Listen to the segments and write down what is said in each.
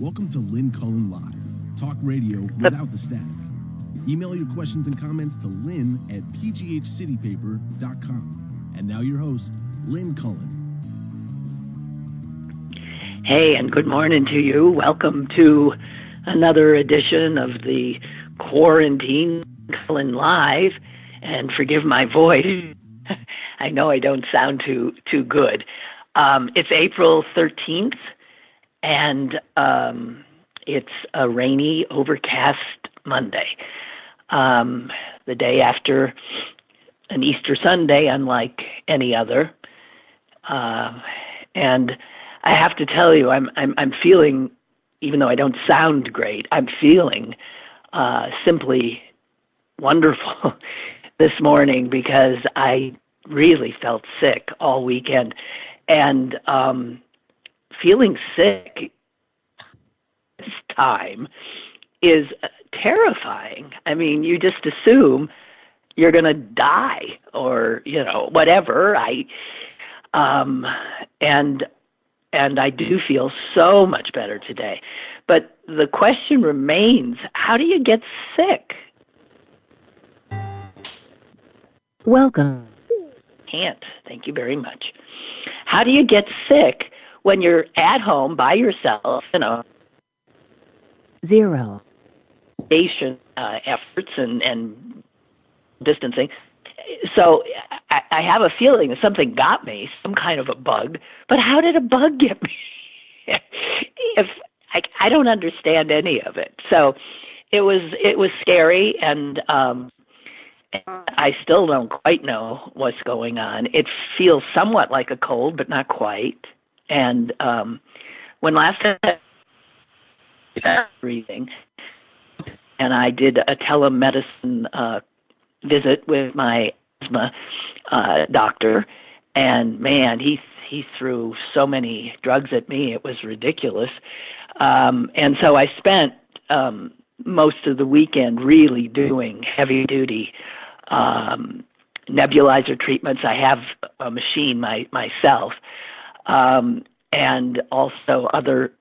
Welcome to Lynn Cullen Live, talk radio without the static. Email your questions and comments to lynn at pghcitypaper.com. And now your host, Lynn Cullen. Hey, and good morning to you. Welcome to another edition of the Quarantine Cullen Live. And forgive my voice. I know I don't sound too too good. Um, it's April 13th, and um, it's a rainy, overcast Monday. Um, the day after an Easter Sunday, unlike any other. Uh, and I have to tell you, I'm I'm I'm feeling, even though I don't sound great, I'm feeling uh, simply wonderful this morning because I really felt sick all weekend, and um, feeling sick this time is terrifying. I mean, you just assume you're going to die or, you know, whatever. I um and and I do feel so much better today. But the question remains, how do you get sick? Welcome. Can't. Thank you very much. How do you get sick when you're at home by yourself, you know, Zero. patient uh, efforts and, and distancing. So I, I have a feeling that something got me, some kind of a bug. But how did a bug get me? if I, I don't understand any of it, so it was it was scary, and um, I still don't quite know what's going on. It feels somewhat like a cold, but not quite. And um, when last time breathing, and I did a telemedicine uh, visit with my asthma uh, doctor, and man, he he threw so many drugs at me, it was ridiculous. Um, and so I spent um, most of the weekend really doing heavy duty um, nebulizer treatments. I have a machine my, myself, um, and also other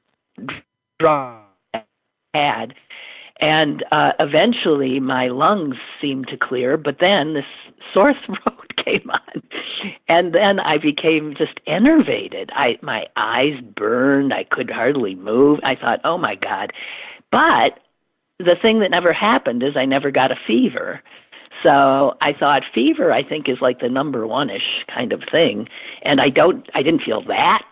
drugs had. And uh, eventually, my lungs seemed to clear, but then this sore throat came on, and then I became just enervated. I my eyes burned. I could hardly move. I thought, oh my god! But the thing that never happened is I never got a fever. So I thought fever I think is like the number one ish kind of thing. And I don't I didn't feel that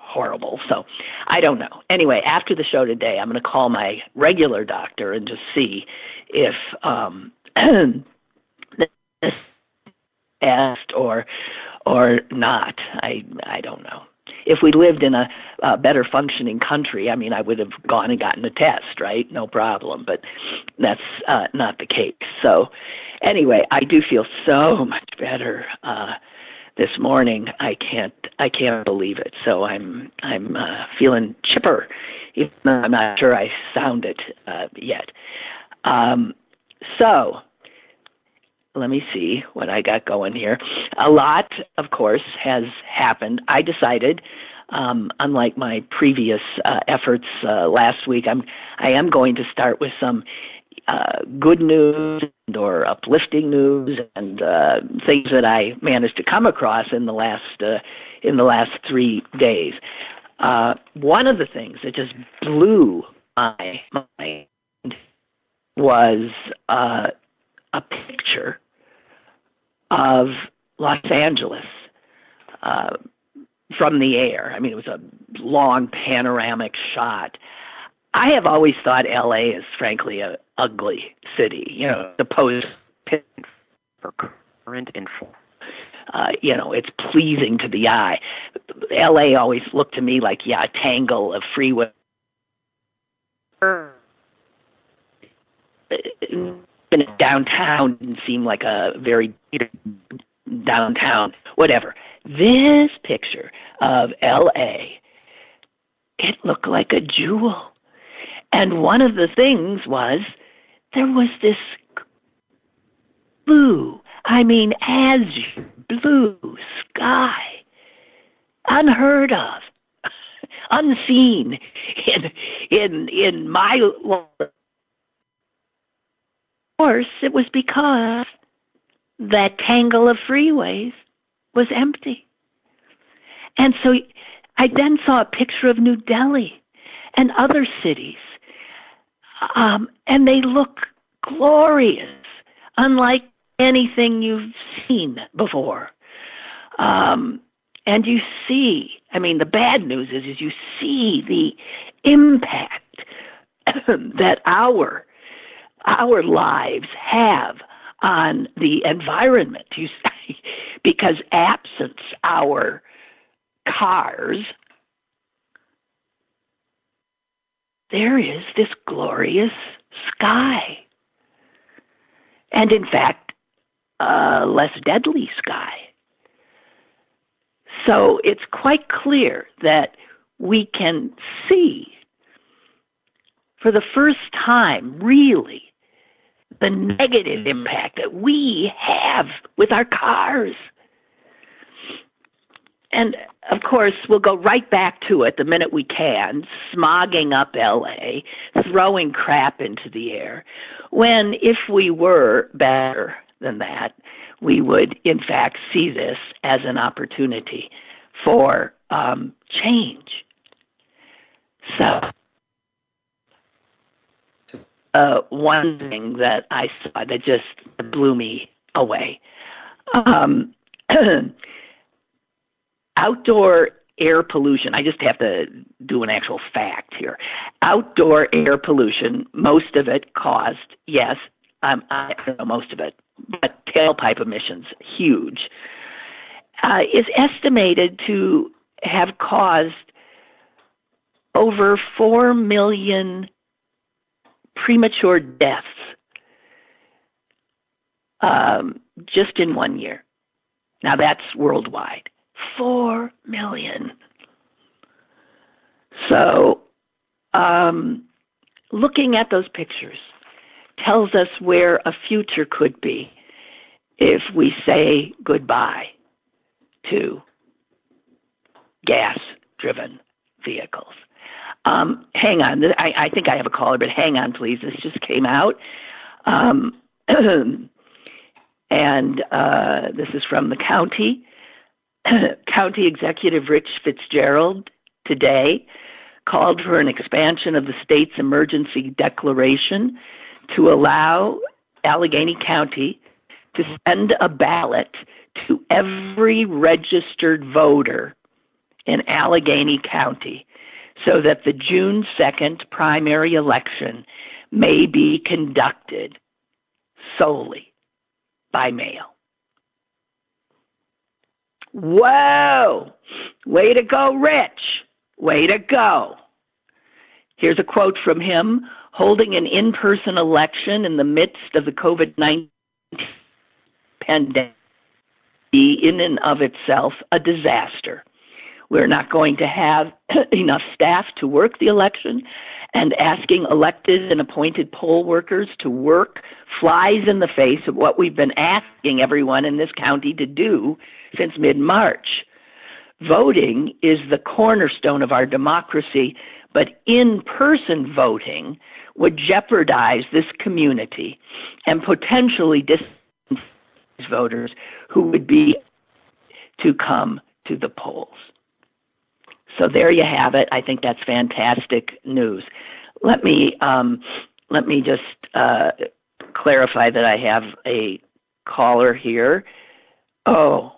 horrible. So I don't know. Anyway, after the show today I'm gonna call my regular doctor and just see if um this asked or or not. I I don't know if we lived in a, a better functioning country, I mean, I would have gone and gotten a test, right? No problem. But that's uh, not the case. So, anyway, I do feel so much better uh, this morning. I can't, I can't believe it. So I'm, I'm uh, feeling chipper, even though I'm not sure I sound it uh, yet. Um, so let me see what I got going here. A lot, of course, has happened. I decided, um, unlike my previous uh, efforts uh, last week, I'm I am going to start with some uh, good news or uplifting news and uh, things that I managed to come across in the last uh, in the last three days. Uh, one of the things that just blew my mind was uh, a picture of Los Angeles uh, from the air. I mean, it was a long panoramic shot. I have always thought LA is frankly a ugly city. You know, supposed for current info. Uh, you know, it's pleasing to the eye. LA always looked to me like yeah, a tangle of freeway downtown didn't seem like a very downtown, whatever. This picture of LA, it looked like a jewel. And one of the things was there was this blue, I mean, azure blue sky, unheard of. unseen in in in my of course it was because that tangle of freeways was empty. And so i then saw a picture of new delhi and other cities um and they look glorious unlike anything you've seen before. Um and you see i mean the bad news is is you see the impact that our our lives have on the environment you see because absence our cars there is this glorious sky. And in fact a less deadly sky. So it's quite clear that we can see for the first time, really, the negative impact that we have with our cars. And of course, we'll go right back to it the minute we can, smogging up LA, throwing crap into the air, when if we were better than that, we would in fact see this as an opportunity for um, change. So, uh, one thing that I saw that just blew me away um, outdoor air pollution. I just have to do an actual fact here. Outdoor air pollution, most of it caused, yes, um, I don't know most of it, but tailpipe emissions, huge, uh, is estimated to have caused over 4 million premature deaths um, just in one year. Now that's worldwide. 4 million. So, um, looking at those pictures, tells us where a future could be if we say goodbye to gas driven vehicles. Um, hang on, I, I, think I have a caller, but hang on, please. This just came out. Um, and uh, this is from the county. county Executive Rich Fitzgerald today called for an expansion of the state's emergency declaration to allow Allegheny County to send a ballot to every registered voter in Allegheny County so that the June 2nd primary election may be conducted solely by mail. Whoa! Way to go, Rich! Way to go! Here's a quote from him holding an in person election in the midst of the COVID 19 pandemic be in and of itself a disaster. We're not going to have enough staff to work the election, and asking elected and appointed poll workers to work flies in the face of what we've been asking everyone in this county to do since mid March. Voting is the cornerstone of our democracy, but in person voting would jeopardize this community and potentially distance voters who would be to come to the polls. So there you have it. I think that's fantastic news. Let me um, let me just uh, clarify that I have a caller here. Oh,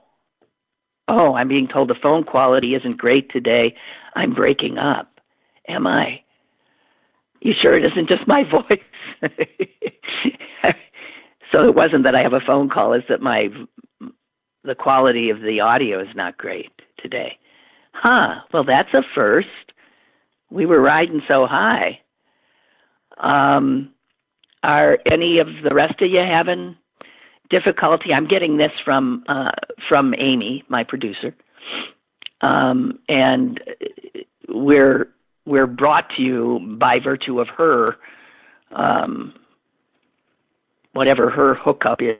oh, I'm being told the phone quality isn't great today. I'm breaking up. Am I? You sure it isn't just my voice? so it wasn't that I have a phone call; it's that my the quality of the audio is not great today. Huh. Well, that's a first. We were riding so high. Um, are any of the rest of you having difficulty? I'm getting this from uh, from Amy, my producer, um, and we're we're brought to you by virtue of her, um, whatever her hookup is,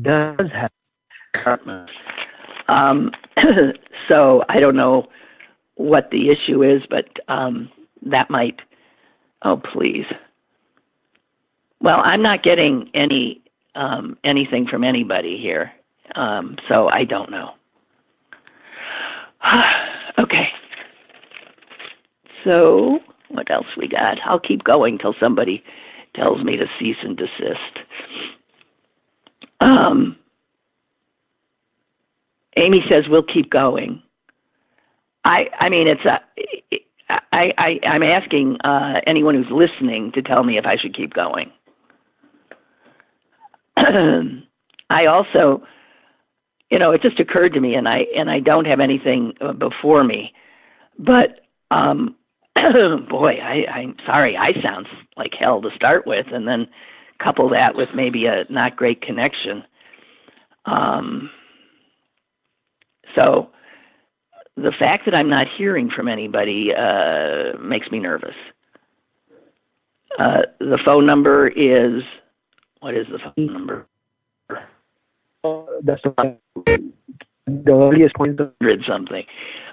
does have. Um, so I don't know what the issue is, but um, that might. Oh, please. Well, I'm not getting any um, anything from anybody here, um, so I don't know. okay. So, what else we got? I'll keep going till somebody tells me to cease and desist. Um, Amy says we'll keep going. I I mean it's a I I I'm asking uh, anyone who's listening to tell me if I should keep going. I also, you know, it just occurred to me, and I and I don't have anything uh, before me, but um, boy, I, I'm sorry, I sound like hell to start with, and then couple that with maybe a not great connection. Um, so the fact that I'm not hearing from anybody uh, makes me nervous. Uh, the phone number is what is the phone number? Uh, that's the, the earliest point. Hundred something.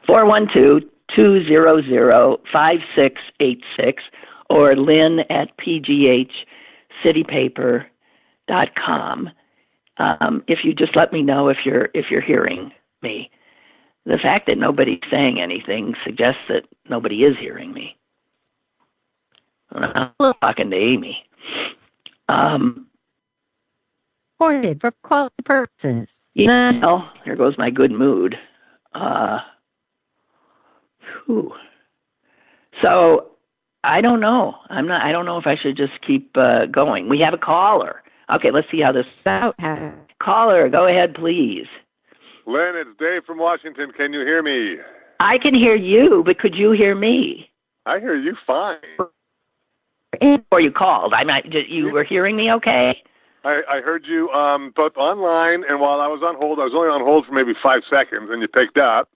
Four one two two zero zero five six eight six or Lynn at pghcitypaper.com. Um, if you just let me know if you're if you're hearing me the fact that nobody's saying anything suggests that nobody is hearing me. I'm talking to Amy. Um, Recorded for quality purposes. Yeah, well, here goes my good mood. Uh, whew. So I don't know. I'm not. I don't know if I should just keep uh, going. We have a caller. Okay, let's see how this. About Caller, go ahead, please. Lynn, it's Dave from Washington. Can you hear me? I can hear you, but could you hear me? I hear you fine. Or you called. I might. You were hearing me okay? I, I heard you um, both online and while I was on hold. I was only on hold for maybe five seconds, and you picked up,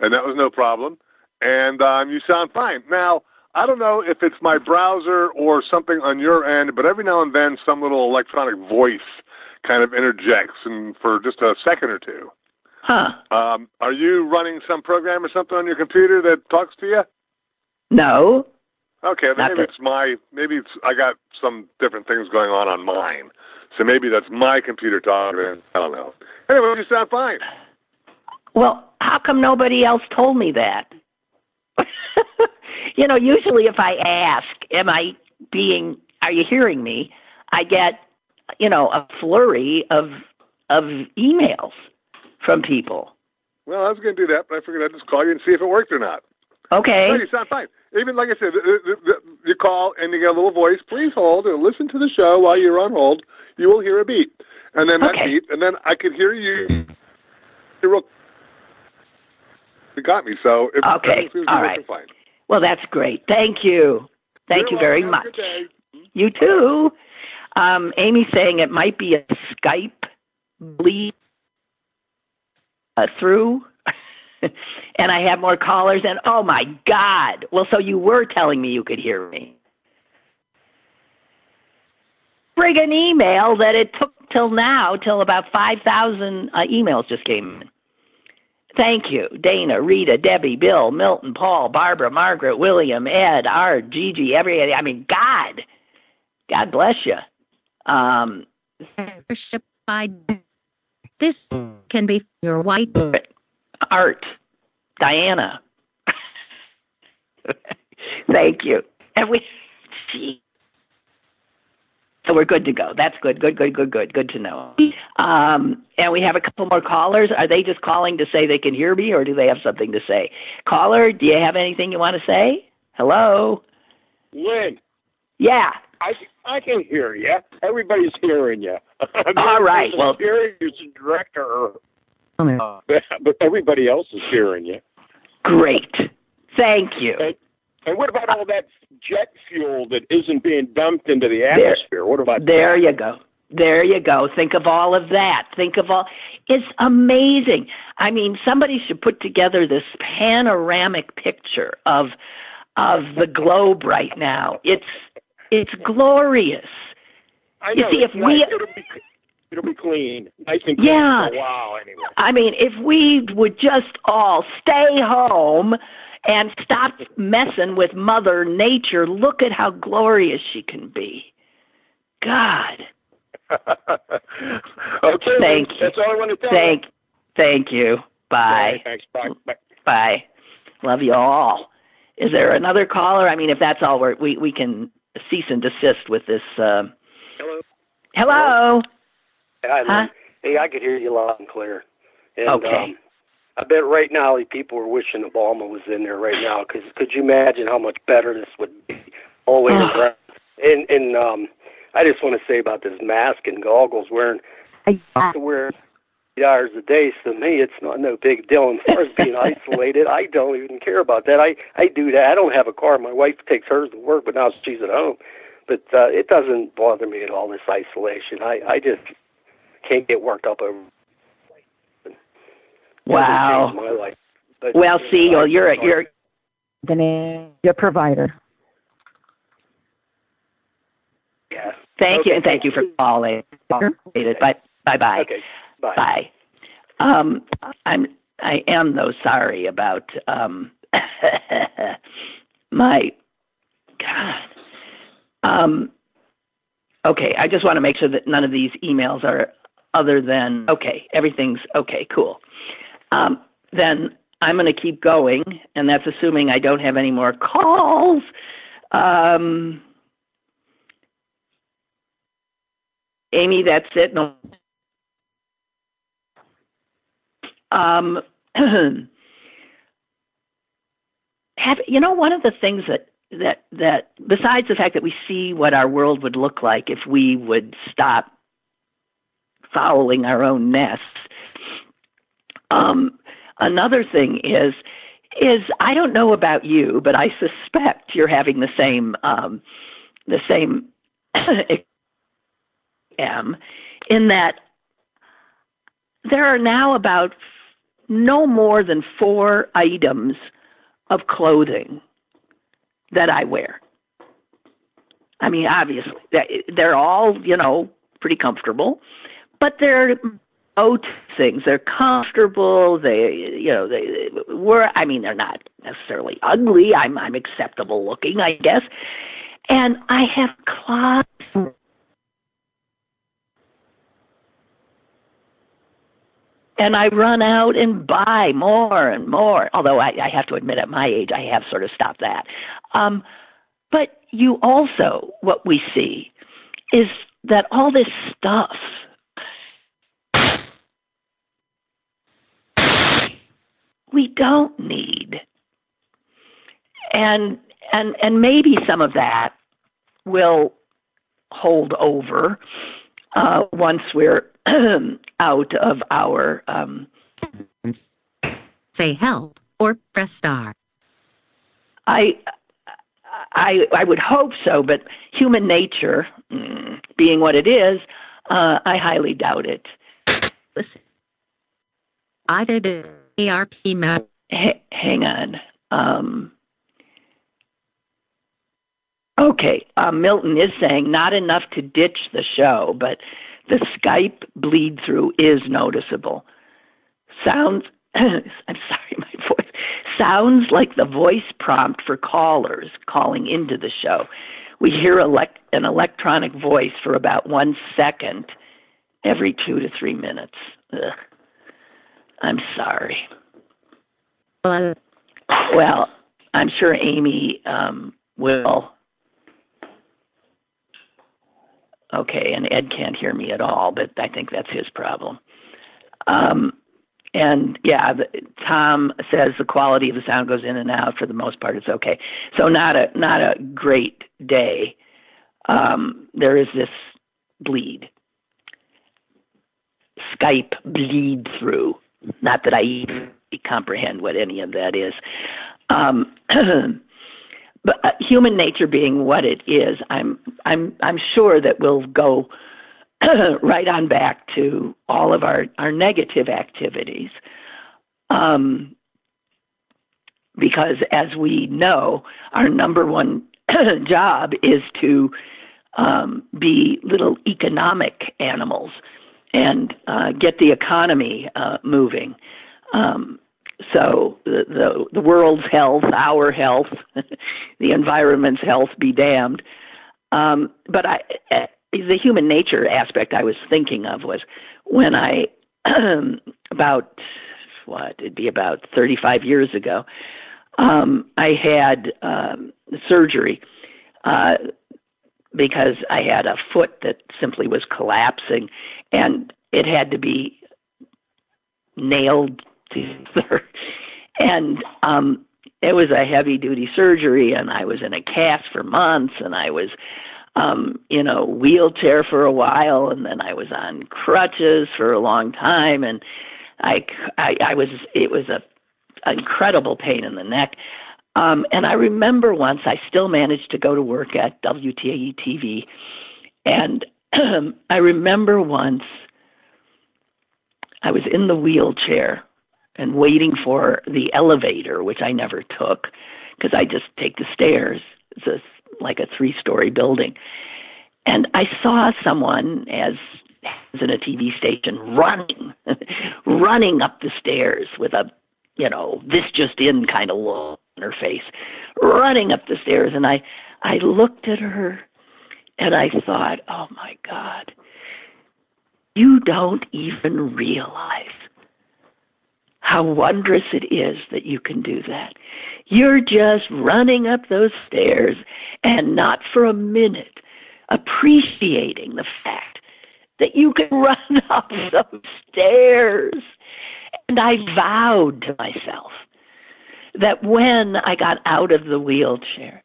and that was no problem. And um, you sound fine. Now, I don't know if it's my browser or something on your end, but every now and then some little electronic voice kind of interjects, and for just a second or two. Huh. Um, are you running some program or something on your computer that talks to you? No. Okay, then maybe that- it's my maybe it's I got some different things going on on mine, so maybe that's my computer talking. I don't know. Anyway, you sound fine. Well, how come nobody else told me that? you know, usually if I ask, am I being are you hearing me? I get, you know, a flurry of of emails from people. Well, I was going to do that, but I figured I'd just call you and see if it worked or not. Okay. No, you sound fine. Even like I said, the, the, the, you call and you get a little voice. Please hold and listen to the show while you're on hold. You will hear a beat, and then that beat, and then I could hear you. You got me. So if Okay, all right. fine. Well, that's great. Thank you. Thank You're you very welcome. Much. You too. Um, Amy's saying it might be a Skype bleed uh, through. and I have more callers. And oh my God. Well, so you were telling me you could hear me. Bring Friggin' email that it took till now, till about 5,000 uh, emails just came in. Thank you, Dana, Rita, Debbie, Bill, Milton, Paul, Barbara, Margaret, William, Ed, Art, Gigi, everybody. I mean, God, God bless you. Um, this can be your white Art, Diana. Thank you. And we, gee. so we're good to go. That's good. Good. Good. Good. Good. Good to know. Um, and we have a couple more callers. Are they just calling to say they can hear me, or do they have something to say? Caller, do you have anything you want to say? Hello. Lynn, Yeah. I I can hear you. Everybody's hearing you. All right, well- hearing you the director, uh, but everybody else is hearing you. Great. Thank you. And, and what about all that jet fuel that isn't being dumped into the atmosphere? What about There that? you go. There you go. Think of all of that. Think of all. It's amazing. I mean, somebody should put together this panoramic picture of of the globe right now. It's it's glorious. I You know, see, it's if we- it'll be it'll be clean, nice and clean Yeah. for a while anyway. I mean, if we would just all stay home and stop messing with Mother Nature. Look at how glorious she can be. God. okay. Thank you. That's all I want to tell Thank, thank you. Bye. you. Thanks. Bye. Bye. Bye. Love you all. Is there another caller? I mean, if that's all, we're, we we can cease and desist with this. Uh... Hello. Hello. Hi, Huh? Hey, I could hear you loud and clear. And, Okay. Um, I bet right now the people are wishing Obama was in there right now because could you imagine how much better this would be all the way around? And and um, I just want to say about this mask and goggles wearing. I have to wear hours a day, so to me it's not no big deal. And as far as being isolated, I don't even care about that. I I do that. I don't have a car. My wife takes hers to work, but now she's at home. But uh, it doesn't bother me at all. This isolation, I I just can't get worked up over. Wow. It hasn't My life. But, Well, see, uh, well, you're a, you're the name your provider. Yeah. thank Okay, you and thank you for calling. Appreciate it. Bye bye bye. Okay. Bye. Bye. Um, I'm I am though sorry about um my God. Um, okay, I just want to make sure that none of these emails are other than okay. Everything's okay. Cool. Um, then I'm going to keep going, and that's assuming I don't have any more calls. Um, Amy, that's it. No. Um, have you know one of the things that that that besides the fact that we see what our world would look like if we would stop fouling our own nests. Um, another thing is is I don't know about you, but I suspect you're having the same um, the same am in that there are now about no more than four items of clothing that I wear. I mean, obviously, they- they're all, you know, pretty comfortable, but they're out things. They're comfortable. They, you know, they, they were. I mean, they're not necessarily ugly. I'm, I'm acceptable looking, I guess. And I have closets and I run out and buy more and more. Although I, I have to admit, at my age, I have sort of stopped that. Um, but you also, what we see is that all this stuff we don't need, and and and maybe some of that will hold over uh, once we're out of our um, Say help or press star. I I I would hope so, but human nature, mm, being what it is, uh, I highly doubt it. Listen. Either the ARP map H- hang on. Um, okay, uh, Milton is saying not enough to ditch the show, but the Skype bleed through is noticeable. Sounds. I'm sorry, my voice sounds like the voice prompt for callers calling into the show. We hear elect- an electronic voice for about one second every two to three minutes. Ugh. I'm sorry. well, Well, I'm sure Amy um, will. Okay, and Ed can't hear me at all, but I think that's his problem. Um, and yeah, the, Tom says the quality of the sound goes in and out. For the most part, it's okay. So not a not a great day. Um, there is this bleed, Skype bleed through. Not that I comprehend what any of that is. Um, but uh, human nature being what it is, I'm I'm I'm sure that we'll go right on back to all of our our negative activities. Um, because as we know, our number one job is to um, be little economic animals and uh, get the economy uh, moving. Um, so the, the the world's health, our health, the environment's health be damned. Um, but I, the human nature aspect I was thinking of was when I about what it'd be about 35 years ago. Um, I had um, surgery uh, because I had a foot that simply was collapsing, and it had to be nailed together. and um, it was a heavy duty surgery, and I was in a cast for months, and I was um you know wheelchair for a while and then i was on crutches for a long time and i i, I was it was a incredible pain in the neck um, and I remember once I still managed to go to work at WTAE TV, and I remember once I was in the wheelchair and waiting for the elevator, which I never took because I just take the stairs. It's a, like a three-story building, and I saw someone as in a TV station running, running up the stairs with a, you know, this just in kind of look on her face, running up the stairs. And I, I looked at her and I thought, oh my God, you don't even realize how wondrous it is that you can do that. You're just running up those stairs and not for a minute appreciating the fact that you can run up those stairs. And I vowed to myself that when I got out of the wheelchair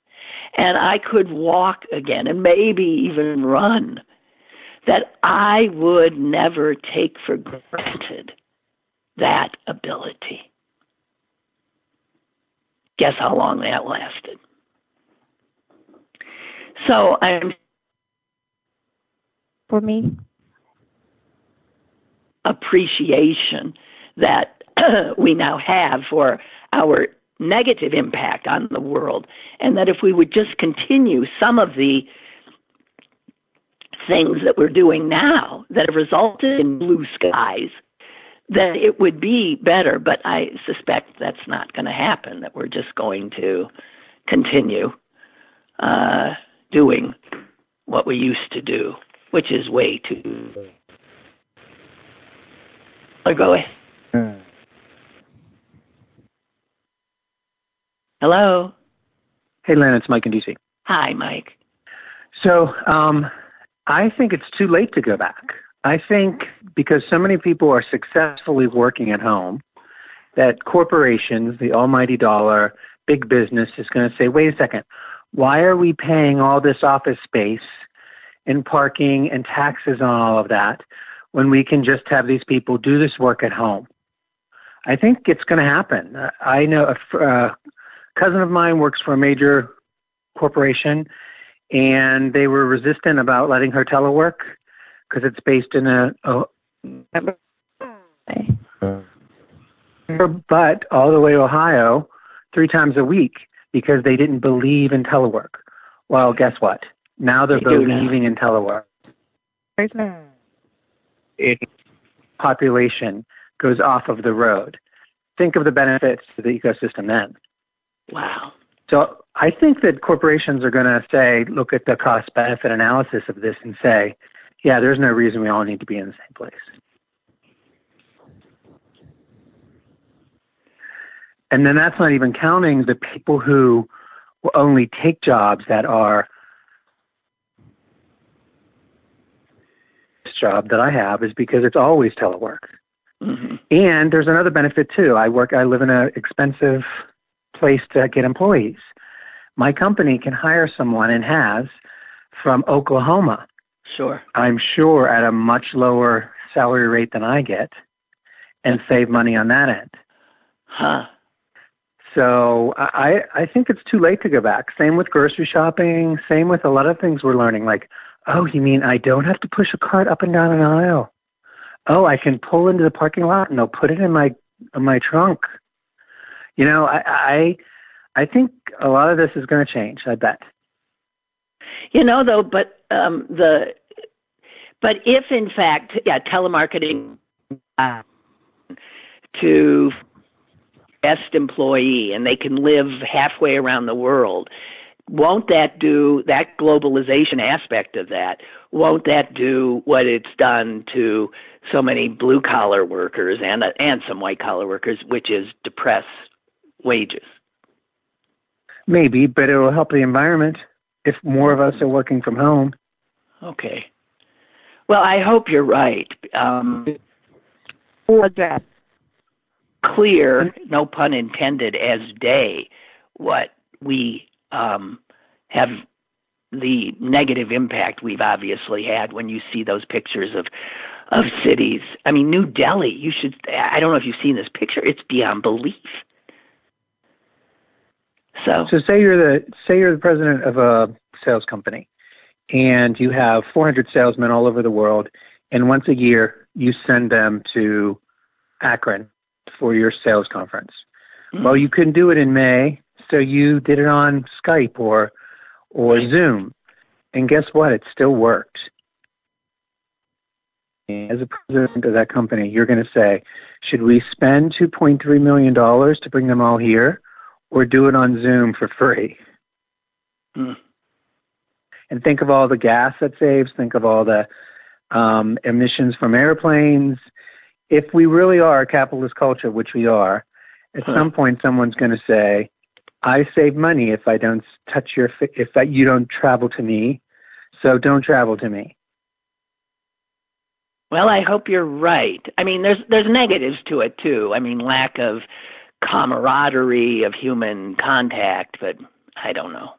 and I could walk again and maybe even run, that I would never take for granted that ability. Guess how long that lasted. So I'm for me appreciation that we now have for our negative impact on the world, and that if we would just continue some of the things that we're doing now that have resulted in blue skies, that it would be better. But I suspect that's not going to happen, that we're just going to continue uh, doing what we used to do, which is way too. Or go ahead. Hmm. Hello. Hey, Lynn, it's Mike in DC. Hi, Mike. So, um, I think it's too late to go back. I think because so many people are successfully working at home, that corporations, the almighty dollar, big business is going to say, wait a second, why are we paying all this office space and parking and taxes on all of that when we can just have these people do this work at home? I think it's going to happen. I know a, uh, cousin of mine works for a major corporation, and they were resistant about letting her telework because it's based in a, a but all the way to Ohio three times a week because they didn't believe in telework. Well, guess what? Now they're they believing in telework. It population goes off of the road. Think of the benefits to the ecosystem then. Wow. So I think that corporations are going to say, look at the cost benefit analysis of this and say, yeah, there's no reason we all need to be in the same place. And then that's not even counting the people who will only take jobs that are this job that I have is because it's always telework. Mm-hmm. And there's another benefit too. I work I live in an expensive place to get employees. My company can hire someone and has from Oklahoma. Sure. I'm sure at a much lower salary rate than I get and save money on that end. Huh. So I I think it's too late to go back. Same with grocery shopping, same with a lot of things we're learning like, oh, you mean I don't have to push a cart up and down an aisle? Oh, I can pull into the parking lot and they'll put it in my in my trunk. You know, I I, I think a lot of this is going to change. I bet. You know, though, but um, the but if in fact, yeah, telemarketing uh, to best employee and they can live halfway around the world, won't that do that globalization aspect of that? Won't that do what it's done to so many blue collar workers and and some white collar workers, which is depress wages? Maybe, but it will help the environment if more of us are working from home. Okay. Well, I hope you're right. Um, that? Clear, no pun intended, as day what we um, have the negative impact we've obviously had when you see those pictures of of cities. I mean, New Delhi. You should. I don't know if you've seen this picture. It's beyond belief. So, so say you're the say you're the president of a sales company, and you have 400 salesmen all over the world, and once a year you send them to Akron for your sales conference. Mm-hmm. Well, you couldn't do it in May, so you did it on Skype or or Zoom, and guess what? It still worked. As a president of that company, you're going to say, should we spend 2.3 million dollars to bring them all here, or do it on Zoom for free? Mm and think of all the gas that saves, think of all the um, emissions from airplanes. If we really are a capitalist culture, which we are, at huh. some point someone's going to say, "I save money if I don't touch your if that you don't travel to me, so don't travel to me." Well, I hope you're right. I mean, there's there's negatives to it too. I mean, lack of camaraderie of human contact, but I don't know.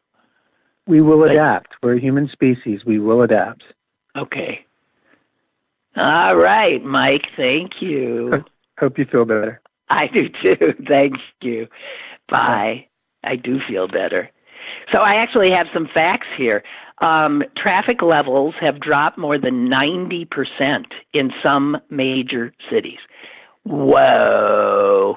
We will but, adapt. We're a human species. We will adapt. Okay. All right, Mike. Thank you. Hope you feel better. I do too. Thank you. Bye. I do feel better. So I actually have some facts here. Um, traffic levels have dropped more than 90% in some major cities. Whoa.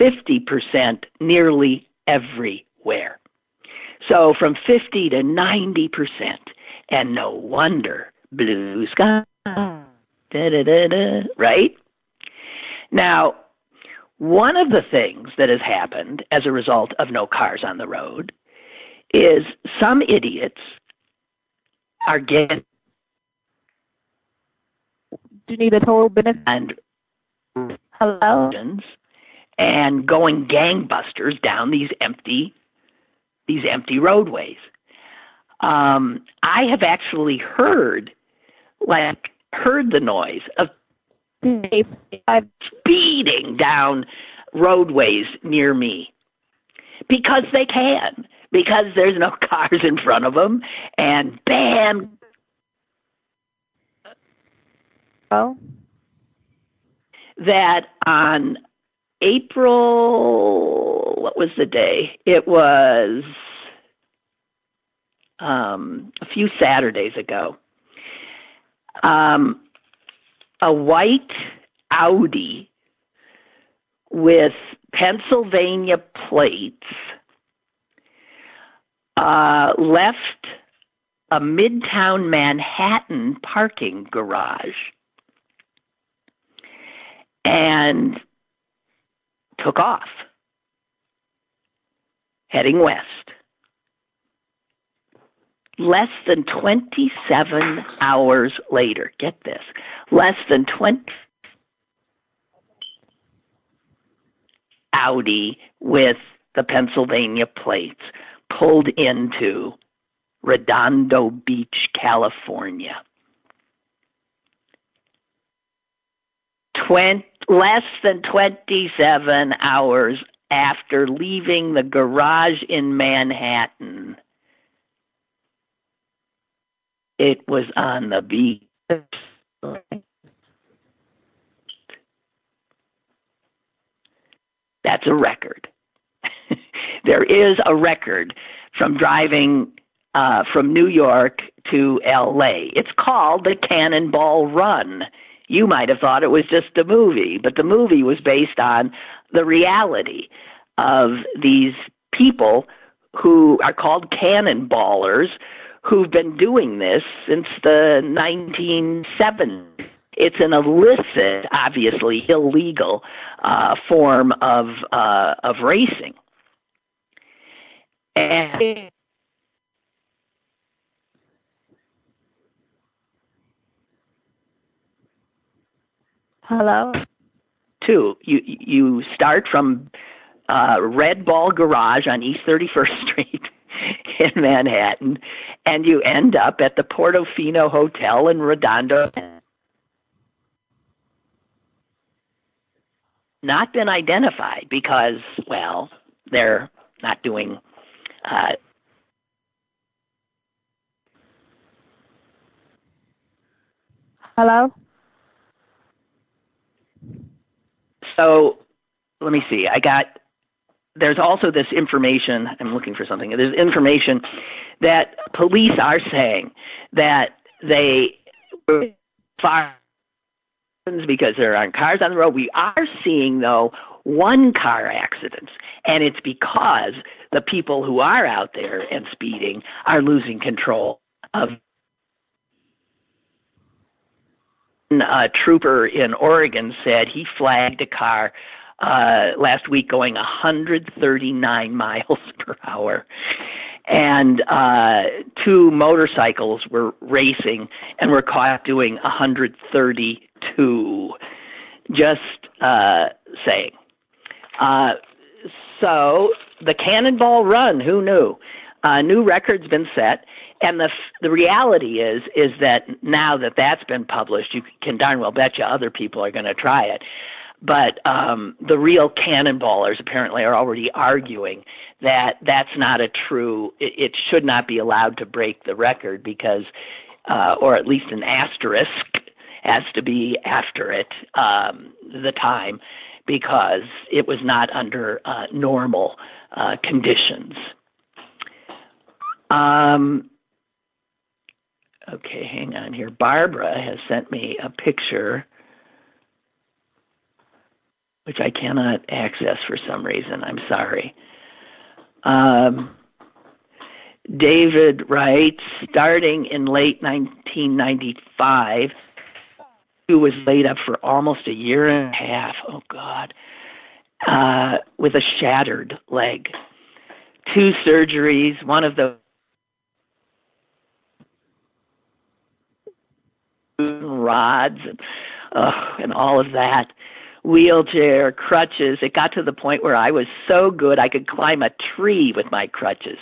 50% nearly everywhere. So from 50 to 90%. And no wonder blue sky. Da, da, da, da, right? Now, one of the things that has happened as a result of no cars on the road is some idiots are getting. Do you need a total benefit? And hello and going gangbusters down these empty these empty roadways. Um, I have actually heard like heard the noise of speeding down roadways near me. Because they can. Because there's no cars in front of them and bam! Oh. That on April, what was the day? It was um, a few Saturdays ago. Um, a white Audi with Pennsylvania plates uh, left a midtown Manhattan parking garage and took off, heading west. Less than 27 hours later, get this, less than 20 Audi with the Pennsylvania plates pulled into Redondo Beach, California. 20, less than 27 hours after leaving the garage in Manhattan. It was on the beach. That's a record. there is a record from driving uh, from New York to LA. It's called the Cannonball Run you might have thought it was just a movie, but the movie was based on the reality of these people who are called cannonballers who've been doing this since the 1970s it's an illicit, obviously illegal uh, form of uh, of racing. And Hello. two, you you start from uh, Red Ball Garage on East 31st Street in Manhattan, and you end up at the Portofino Hotel in Redondo. Not been identified because, well, they're not doing. Uh, Hello. So let me see. I got there's also this information. I'm looking for something. There's information that police are saying that they fire because there are cars on the road. We are seeing though one car accidents, and it's because the people who are out there and speeding are losing control of. A trooper in Oregon said he flagged a car uh, last week going 139 miles per hour. And uh, two motorcycles were racing and were caught doing 132. Just uh, saying. Uh, so the Cannonball Run, who knew? Uh, new record's been set, and the the reality is is that now that that's been published, you can darn well bet you other people are going to try it but um, the real cannonballers apparently are already arguing that that's not a true. It, it should not be allowed to break the record because, uh, or at least an asterisk has to be after it um, the time because it was not under uh, normal uh, conditions. Um, okay, hang on here. Barbara has sent me a picture which I cannot access for some reason. I'm sorry. Um, David writes, starting in late 1995, who was laid up for almost a year and a half. Oh God, uh, with a shattered leg, two surgeries, one of the rods and, uh, and all of that wheelchair, crutches. It got to the point where I was so good I could climb a tree with my crutches.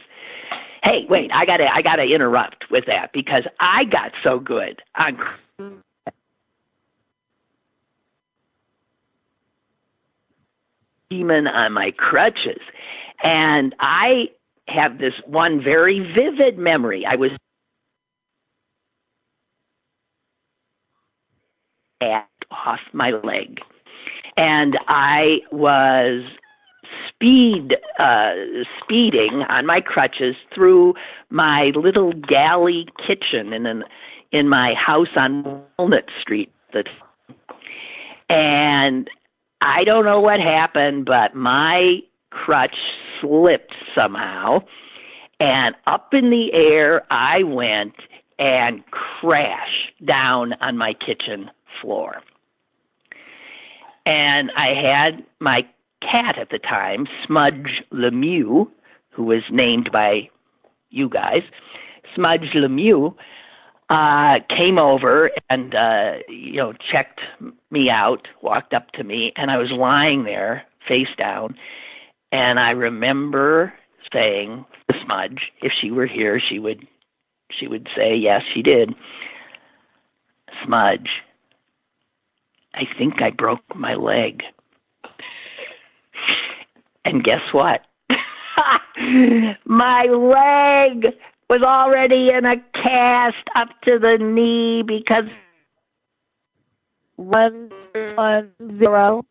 Hey, wait, I gotta I gotta interrupt with that because I got so good on demon on my crutches. And I have this one very vivid memory. I was off my leg. And I was speed uh speeding on my crutches through my little galley kitchen in an in my house on Walnut Street. And I don't know what happened but my crutch slipped somehow. And up in the air I went and crashed down on my kitchen floor and I had my cat at the time, Smudge Lemieux, who was named by you guys. Smudge Lemieux uh, came over and uh, you know checked me out, walked up to me, and I was lying there face down, and I remember saying to Smudge, if she were here, she would she would say yes, she did. Smudge, I think I broke my leg. And guess what? my leg was already in a cast up to the knee because one one zero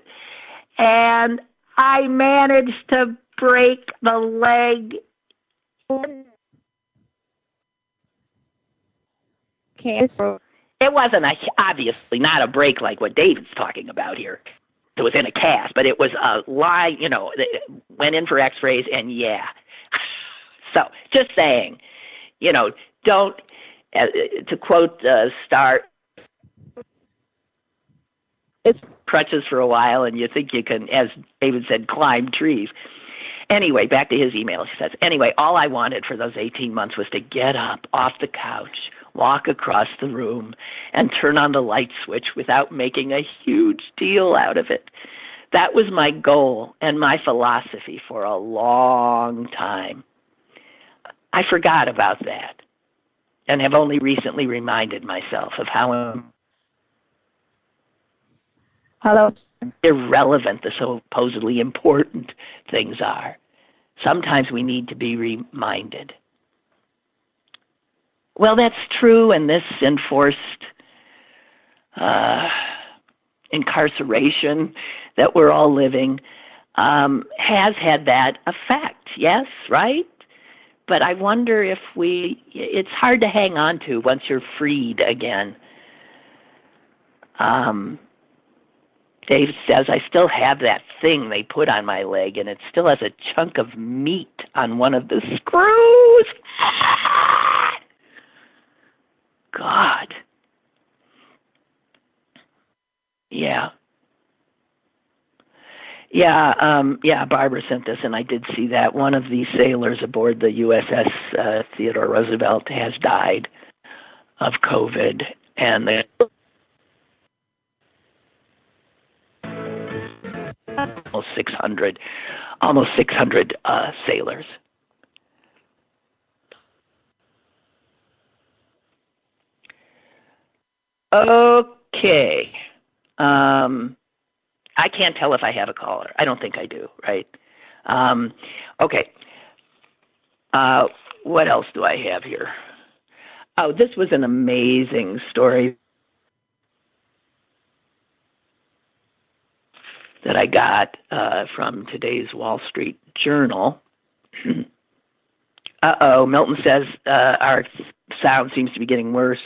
and I managed to break the leg Cancer. It wasn't a obviously not a break like what David's talking about here. It was in a cast, but it was a lie. You know, went in for X-rays, and yeah. So just saying, you know, don't uh, to quote uh, Star crutches for a while, and you think you can, as David said, climb trees. Anyway, back to his email. He says, anyway, all I wanted for those 18 months was to get up off the couch, walk across the room, and turn on the light switch without making a huge deal out of it. That was my goal and my philosophy for a long time. I forgot about that and have only recently reminded myself of how Hello. irrelevant the supposedly important things are. Sometimes we need to be reminded. Well, that's true, and this enforced uh, incarceration that we're all living um, has had that effect. Yes, right? But I wonder if we, it's hard to hang on to once you're freed again. Um, Dave says, I still have that thing they put on my leg, and it still has a chunk of meat on one of the screws. God. Yeah. Yeah, um, yeah, Barbara sent this, and I did see that. One of the sailors aboard the USS uh, Theodore Roosevelt has died of COVID, and they almost 600, almost 600 uh, sailors. Okay. Um, I can't tell if I have a caller. I don't think I do, right? Um, okay. Uh, what else do I have here? Oh, this was an amazing story that I got uh, from today's Wall Street Journal. uh oh, Milton says uh, our sound seems to be getting worse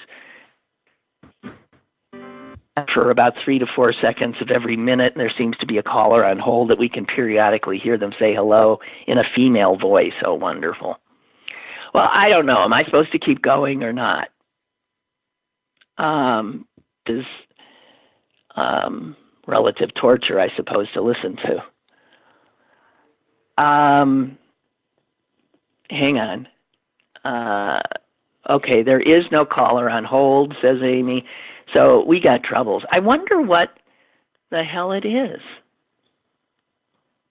for about three to four seconds of every minute, and there seems to be a caller on hold that we can periodically hear them say hello in a female voice. Oh, wonderful. Well, I don't know. Am I supposed to keep going or not? Um, does um, relative torture, I suppose, to listen to. Um, hang on. Uh, okay, there is no caller on hold, says Amy. So we got troubles. I wonder what the hell it is.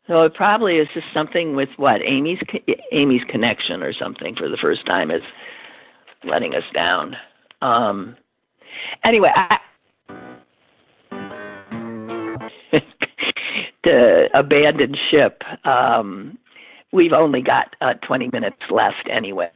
So it probably is just something with what Amy's Amy's connection or something for the first time is letting us down. Um, anyway, I, to abandon ship. Um, we've only got uh, 20 minutes left anyway.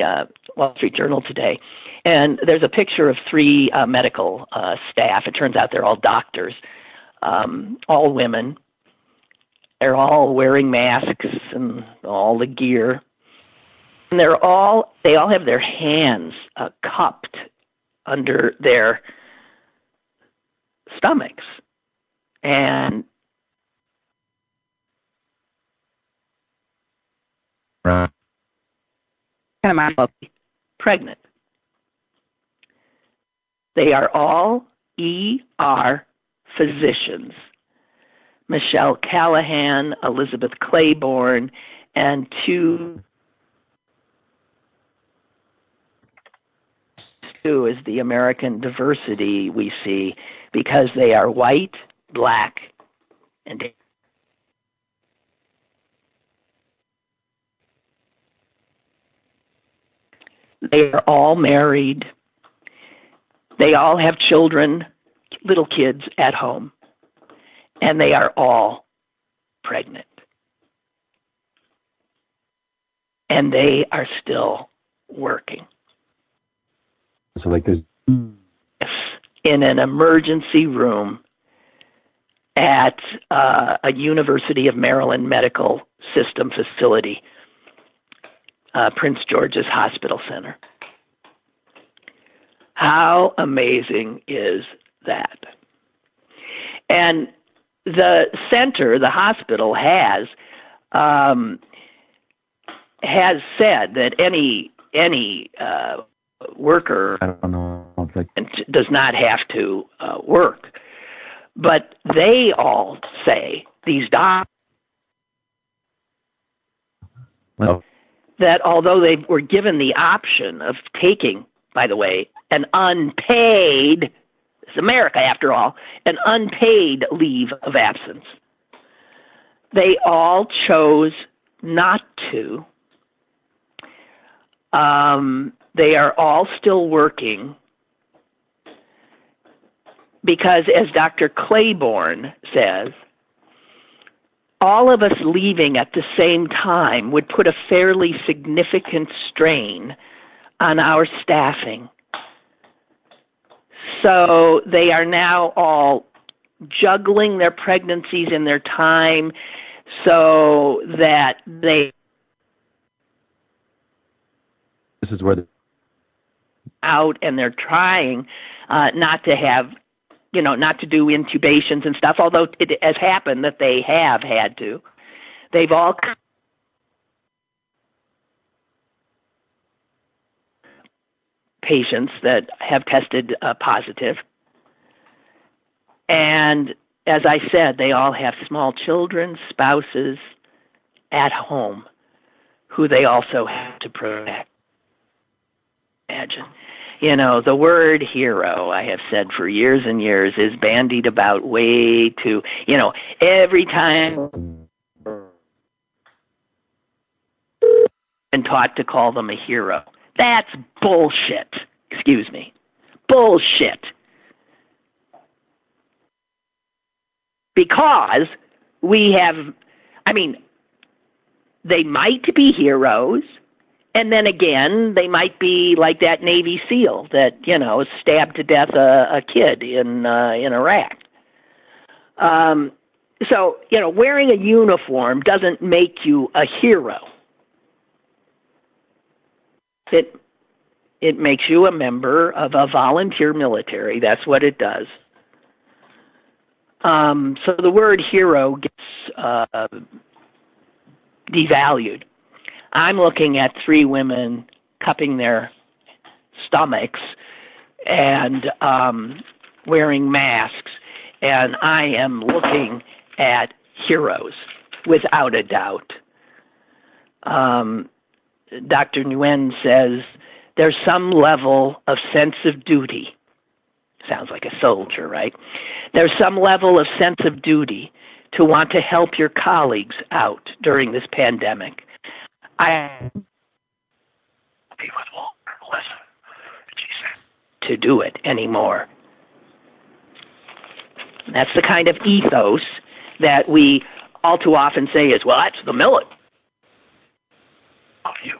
Uh, Wall Street Journal today, and there's a picture of three uh, medical uh, staff. It turns out they're all doctors, um, all women. They're all wearing masks and all the gear, and they're all they all have their hands uh, cupped under their stomachs, and right kind of pregnant. They are all ER physicians. Michelle Callahan, Elizabeth Clayborne, and two two is the American diversity we see because they are white, black, and They are all married. They all have children, little kids at home. And they are all pregnant. And they are still working. So, like this. In an emergency room at uh, a University of Maryland medical system facility uh, Prince George's Hospital Center. How amazing is that? And the center, the hospital, has um, has said that any any uh, worker I don't know. Does not have to uh, work. But they all say these doctors well, that although they were given the option of taking, by the way, an unpaid, it's America after all, an unpaid leave of absence, they all chose not to. Um, they are all still working because, as Dr. Clayborne says, all of us leaving at the same time would put a fairly significant strain on our staffing. So they are now all juggling their pregnancies and their time so that they this is where the, out and they're trying uh, not to have you know not to do intubations and stuff although it has happened that they have had to. They've all patients that have tested uh, positive. And as i said they all have small children spouses at home who they also have to protect. Imagine you know, the word hero, I have said for years and years, is bandied about way too, you know, every time and taught to call them a hero. That's bullshit. Excuse me. Bullshit. Because we have, I mean, they might be heroes and then again, they might be like that Navy SEAL that you know stabbed to death a, a kid in uh, in Iraq. Um, so you know, wearing a uniform doesn't make you a hero. It it makes you a member of a volunteer military. That's what it does. Um, so the word hero gets uh, devalued I'm looking at three women cupping their stomachs and um, wearing masks, and I am looking at heroes without a doubt. Um, Dr. Nguyen says there's some level of sense of duty. Sounds like a soldier, right? There's some level of sense of duty to want to help your colleagues out during this pandemic. I be with listen, she said, to do it anymore. That's the kind of ethos that we all too often say is, well, that's the millet. Of you.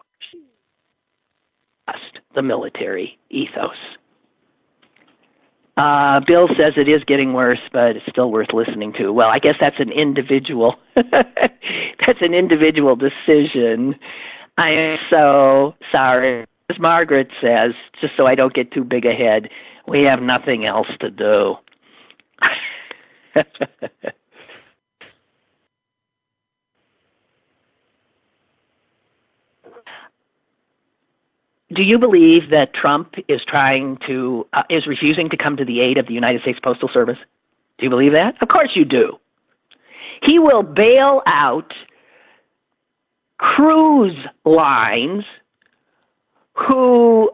Just The military ethos. Uh, Bill says it is getting worse, but it's still worth listening to. Well, I guess that's an individual. that's an individual decision. I am so sorry. As Margaret says, just so I don't get too big ahead, we have nothing else to do. do you believe that Trump is trying to uh, is refusing to come to the aid of the United States Postal Service? Do you believe that? Of course you do. He will bail out cruise lines who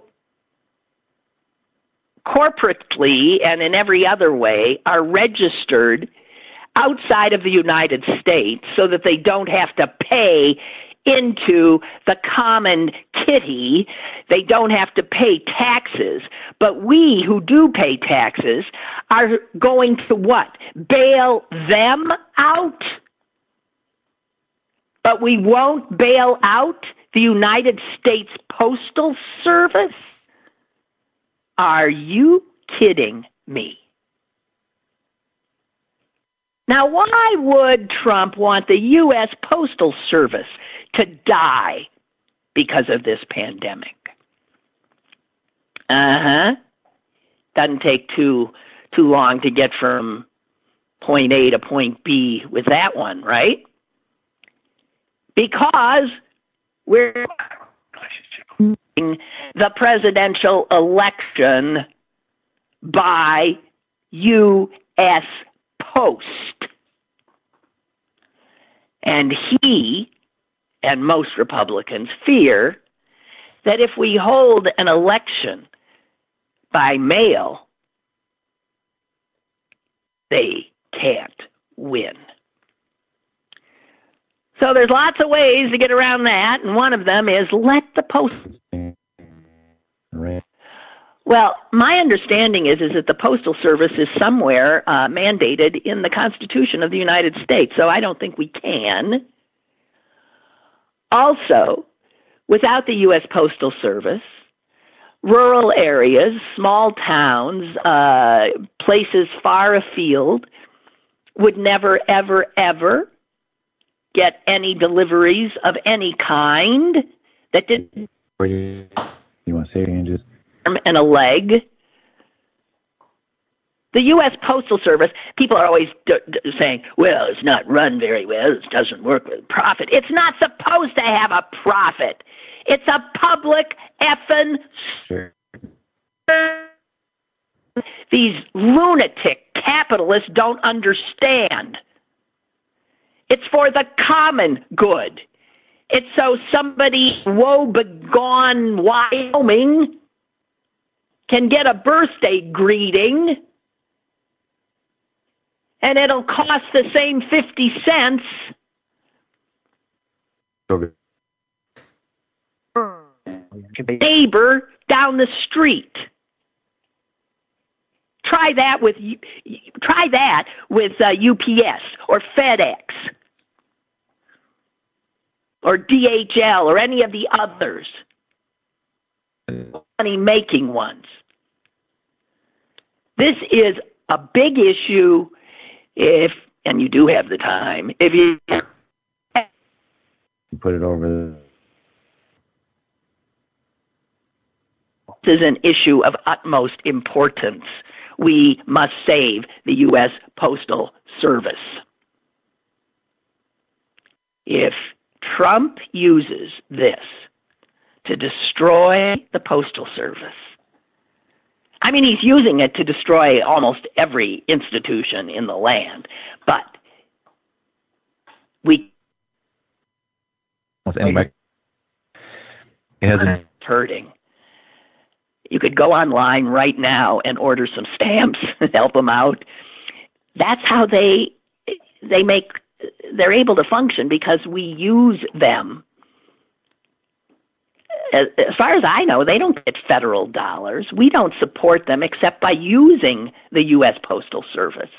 corporately and in every other way are registered outside of the United States so that they don't have to pay into the common kitty. They don't have to pay taxes. But we who do pay taxes are going to what? Bail them out? But we won't bail out the United States Postal Service? Are you kidding me? Now, why would Trump want the U.S. Postal Service to die because of this pandemic. Uh huh. Doesn't take too too long to get from point A to point B with that one, right? Because we're the presidential election by U.S. Post. And he and most Republicans fear that if we hold an election by mail, they can't win. So there's lots of ways to get around that, and one of them is let the post. Well, my understanding is is that the postal service is somewhere uh, mandated in the Constitution of the United States, so I don't think we can. Also, without the U.S. Postal Service, rural areas, small towns, uh, places far afield would never, ever, ever get any deliveries of any kind that didn't. You want to say Andrews? And a leg. The U.S. Postal Service, people are always d- d- saying, well, it's not run very well, it doesn't work with profit. It's not supposed to have a profit. It's a public effing. Sure. These lunatic capitalists don't understand. It's for the common good. It's so somebody woebegone Wyoming can get a birthday greeting and it'll cost the same 50 cents. Okay. Neighbor down the street. Try that with try that with uh, UPS or FedEx or DHL or any of the others money making ones. This is a big issue if and you do have the time if you put it over. this is an issue of utmost importance. We must save the U.S. Postal Service. If Trump uses this to destroy the Postal Service, I mean, he's using it to destroy almost every institution in the land, but we It hasn't. hurting. You could go online right now and order some stamps and help them out. That's how they they make they're able to function because we use them. As, far as I know, they don't get federal dollars. We don't support them except by using the U.S. Postal Service.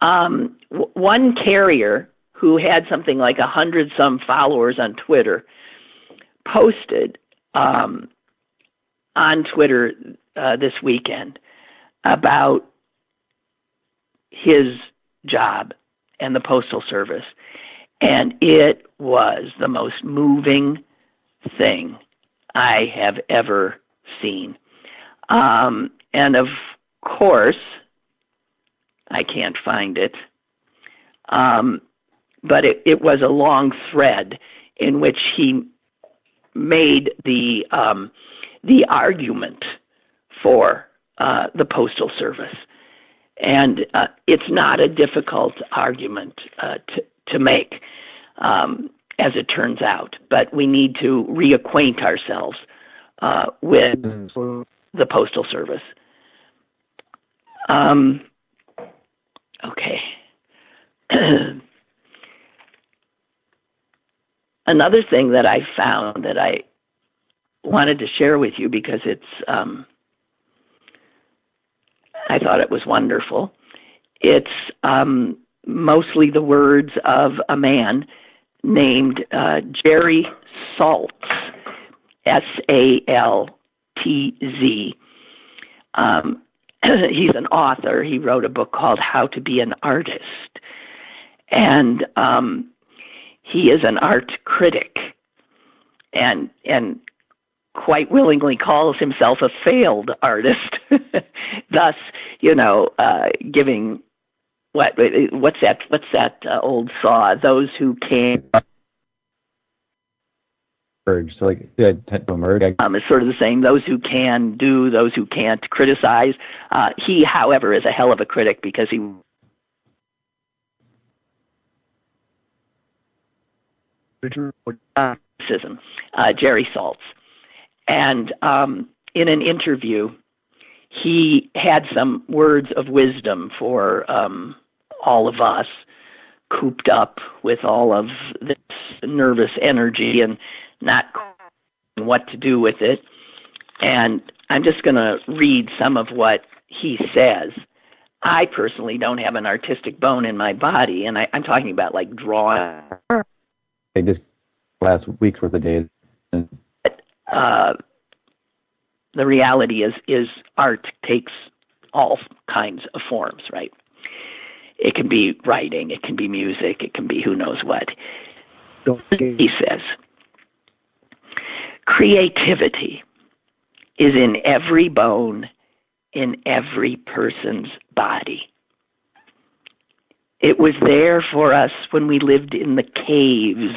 Um, w- one carrier who had something like a hundred some followers on Twitter posted um, on Twitter uh, this weekend about his job and the Postal Service. And it was the most moving thing I have ever seen. Um, and of course, I can't find it. Um, but it, it was a long thread in which he made the um, the argument for uh, the postal service, and uh, it's not a difficult argument uh, to to make, um, as it turns out. But we need to reacquaint ourselves uh, with the postal service. Um, okay. Another thing that I found that I wanted to share with you because it's um, I thought it was wonderful. It's um, mostly the words of a man named uh, Jerry Saltz, S A L T Z. Um, he's an author. He wrote a book called How to Be an Artist, and um, he is an art critic, and and quite willingly calls himself a failed artist, thus, you know, uh, giving what what's that what's that uh, old saw? Those who came merge. So like I tend to merge. Um, it's sort of the same. Those who can do, those who can't criticize. Uh, he, however, is a hell of a critic because he uh, Jerry Saltz. And um, in an interview, he had some words of wisdom for um, all of us, cooped up with all of this nervous energy and not what to do with it. And I'm just going to read some of what he says. I personally don't have an artistic bone in my body, and I, I'm talking about like drawing. They just last week's worth of days. Uh, the reality is is art takes all kinds of forms, right? It can be writing, it can be music, it can be who knows what. He says, creativity is in every bone, in every person's body. It was there for us when we lived in the caves.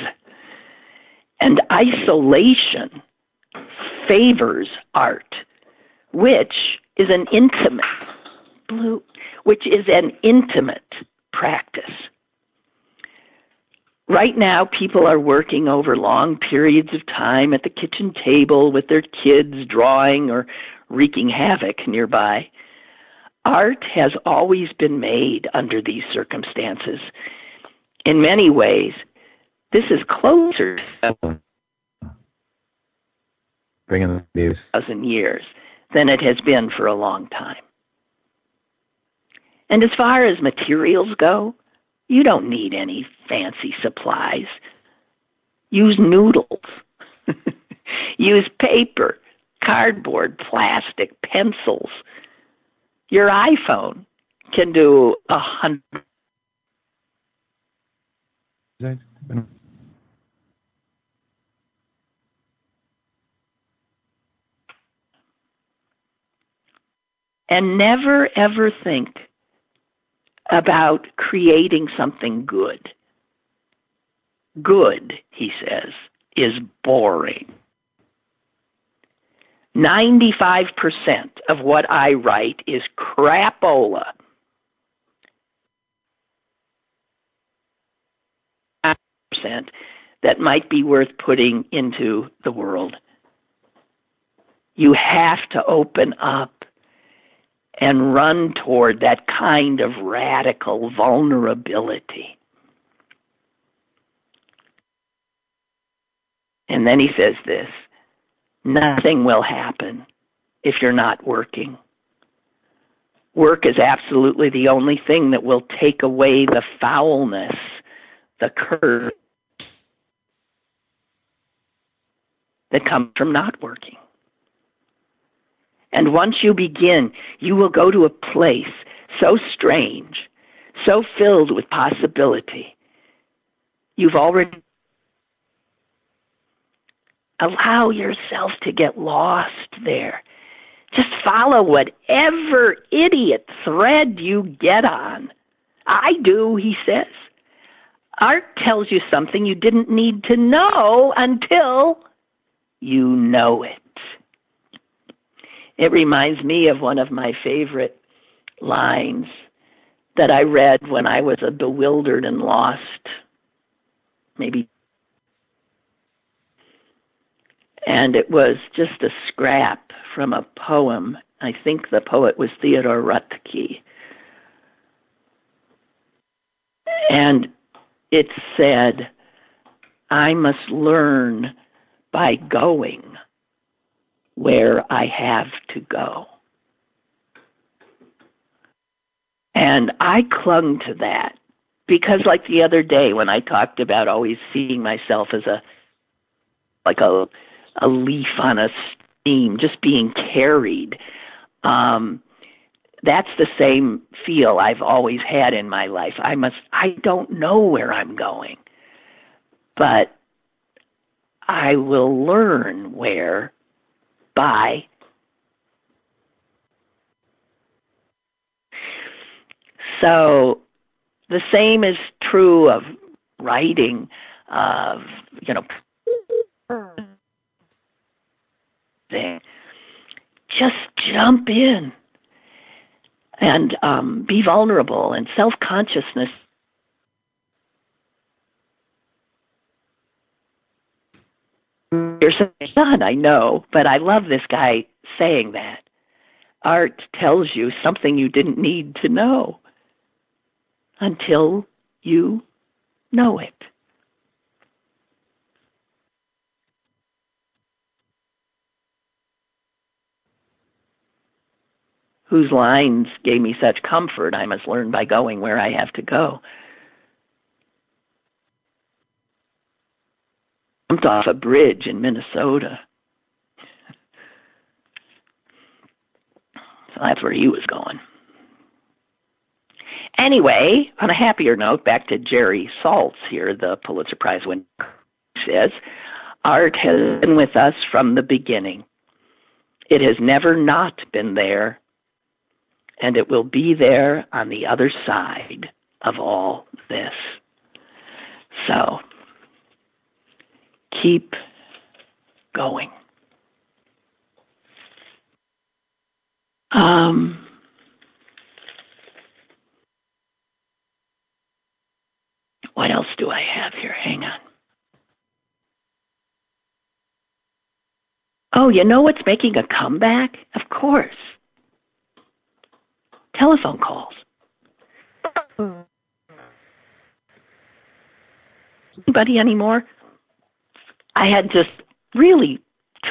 And isolation favors art, which is an intimate blue, which is an intimate practice. Right now, people are working over long periods of time at the kitchen table with their kids drawing or wreaking havoc nearby. Art has always been made under these circumstances. In many ways, this is closer these thousand years than it has been for a long time. And as far as materials go, you don't need any fancy supplies. Use noodles. Use paper, cardboard, plastic, pencils. Your iPhone can do a hundred. And never ever think about creating something good. Good, he says, is boring. 95% of what I write is crapola. percent that might be worth putting into the world. You have to open up and run toward that kind of radical vulnerability. And then he says this nothing will happen if you're not working. Work is absolutely the only thing that will take away the foulness, the curse that comes from not working. And once you begin, you will go to a place so strange, so filled with possibility. You've already allow yourself to get lost there. Just follow whatever idiot thread you get on. I do, he says. Art tells you something you didn't need to know until you know it. It reminds me of one of my favorite lines that I read when I was a bewildered and lost, maybe. And it was just a scrap from a poem. I think the poet was Theodore Roethke. And it said, I must learn by going where I have to go. And I clung to that because like the other day when I talked about always seeing myself as a like a a leaf on a stream just being carried um that's the same feel I've always had in my life. I must I don't know where I'm going. But I will learn where by So the same is true of writing, of you know, just jump in and um, be vulnerable and self consciousness You're son, I know, but I love this guy saying that. Art tells you something you didn't need to know until you know it. whose lines gave me such comfort, I must learn by going where I have to go. Jumped off a bridge in Minnesota. So that's where he was going. Anyway, on a happier note, back to Jerry Saltz here, the Pulitzer Prize winner says, art has been with us from the beginning. It has never not been there and it will be there on the other side of all this. So keep going. Um, what else do I have here? Hang on. Oh, you know what's making a comeback? Of course telephone calls. Anybody anymore? I had just really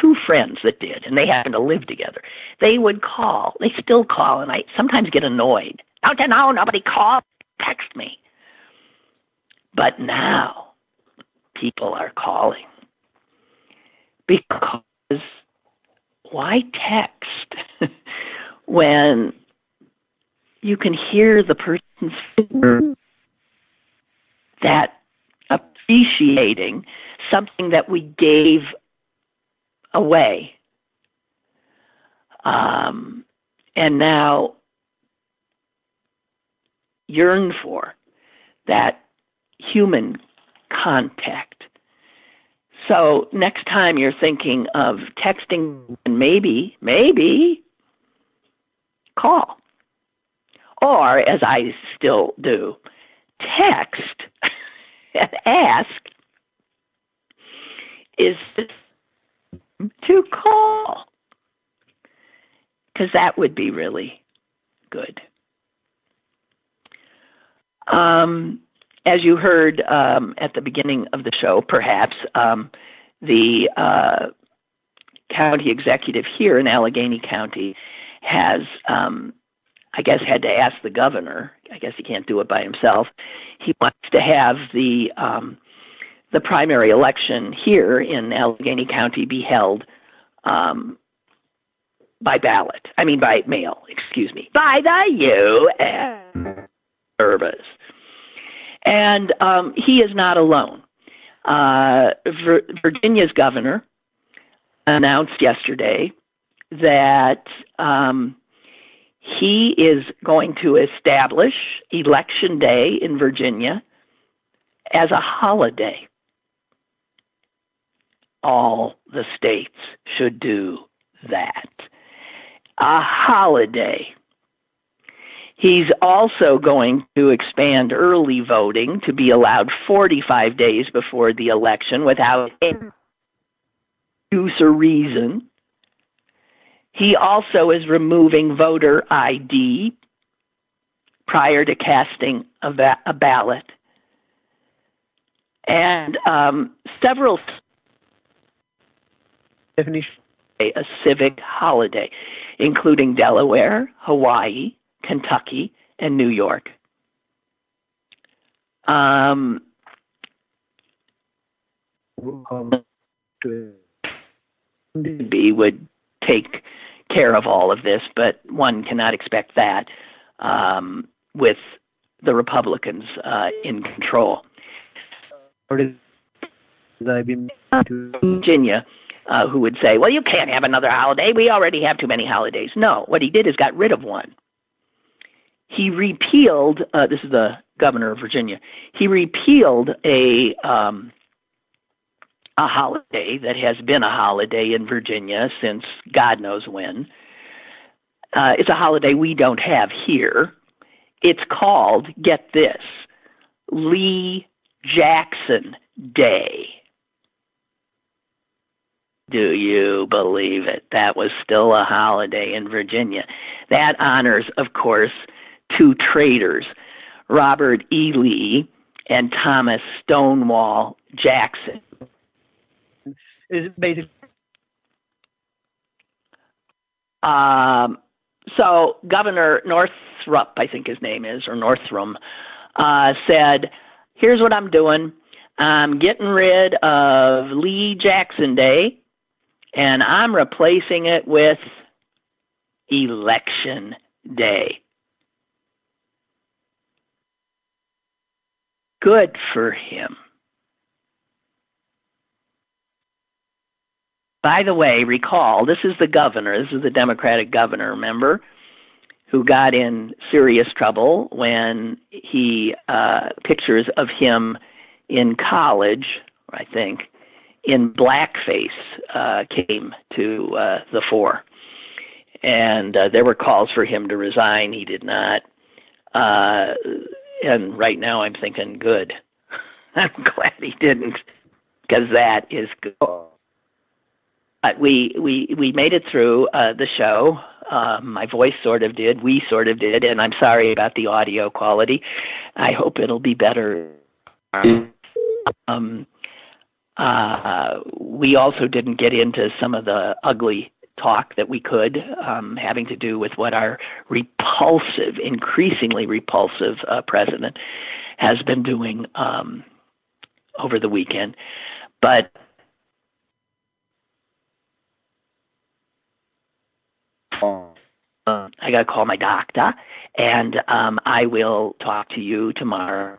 two friends that did, and they happened to live together. They would call. They still call, and I sometimes get annoyed. Don't you know nobody called? Text me. But now people are calling because why text when you can hear the person's finger that appreciating something that we gave away. Um, and now yearn for that human contact. So next time you're thinking of texting, maybe, maybe call or as I still do, text and ask is to call because that would be really good. Um, as you heard um, at the beginning of the show, perhaps um, the uh, county executive here in Allegheny County has um, I guess had to ask the governor. I guess he can't do it by himself. He wants to have the um, the primary election here in Allegheny County be held um, by ballot. I mean by mail. Excuse me, by the U.S. Service. And um, he is not alone. Uh, Vir- Virginia's governor announced yesterday that um, he is going to establish Election Day in Virginia as a holiday. All the states should do that. A holiday. He's also going to expand early voting to be allowed 45 days before the election without any use or reason. He also is removing voter ID prior to casting a, va- a ballot. And um, several definition a civic holiday, including Delaware, Hawaii, Kentucky, and New York. Um, B would take care of all of this, but one cannot expect that um, with the Republicans uh, in control. Virginia, uh, who would say, well, you can't have another holiday. We already have too many holidays. No, what he did is got rid of one. He repealed, uh, this is the governor of Virginia, he repealed a um, a holiday that has been a holiday in Virginia since God knows when. uh, it's a holiday we don't have here. It's called, get this, Lee Jackson Day. Do you believe it? That was still a holiday in Virginia. That honors, of course, two traitors, Robert E. Lee and Thomas Stonewall Jackson. Is basically um, so Governor Northrup, I think his name is, or Northrum, uh, said, "Here's what I'm doing. I'm getting rid of Lee Jackson Day, and I'm replacing it with Election Day." Good for him. By the way, recall this is the governor, this is the Democratic governor, remember, who got in serious trouble when he uh, pictures of him in college, I think, in blackface uh, came to uh, the fore. And uh, there were calls for him to resign. He did not. Uh, and right now I'm thinking, good. I'm glad he didn't, because that is good. But we we we made it through uh, the show. Um, my voice sort of did. We sort of did, and I'm sorry about the audio quality. I hope it'll be better. Um, uh, we also didn't get into some of the ugly talk that we could, um, having to do with what our repulsive, increasingly repulsive uh, president has been doing um, over the weekend. But uh, I got to call my doctor, and um, I will talk to you tomorrow.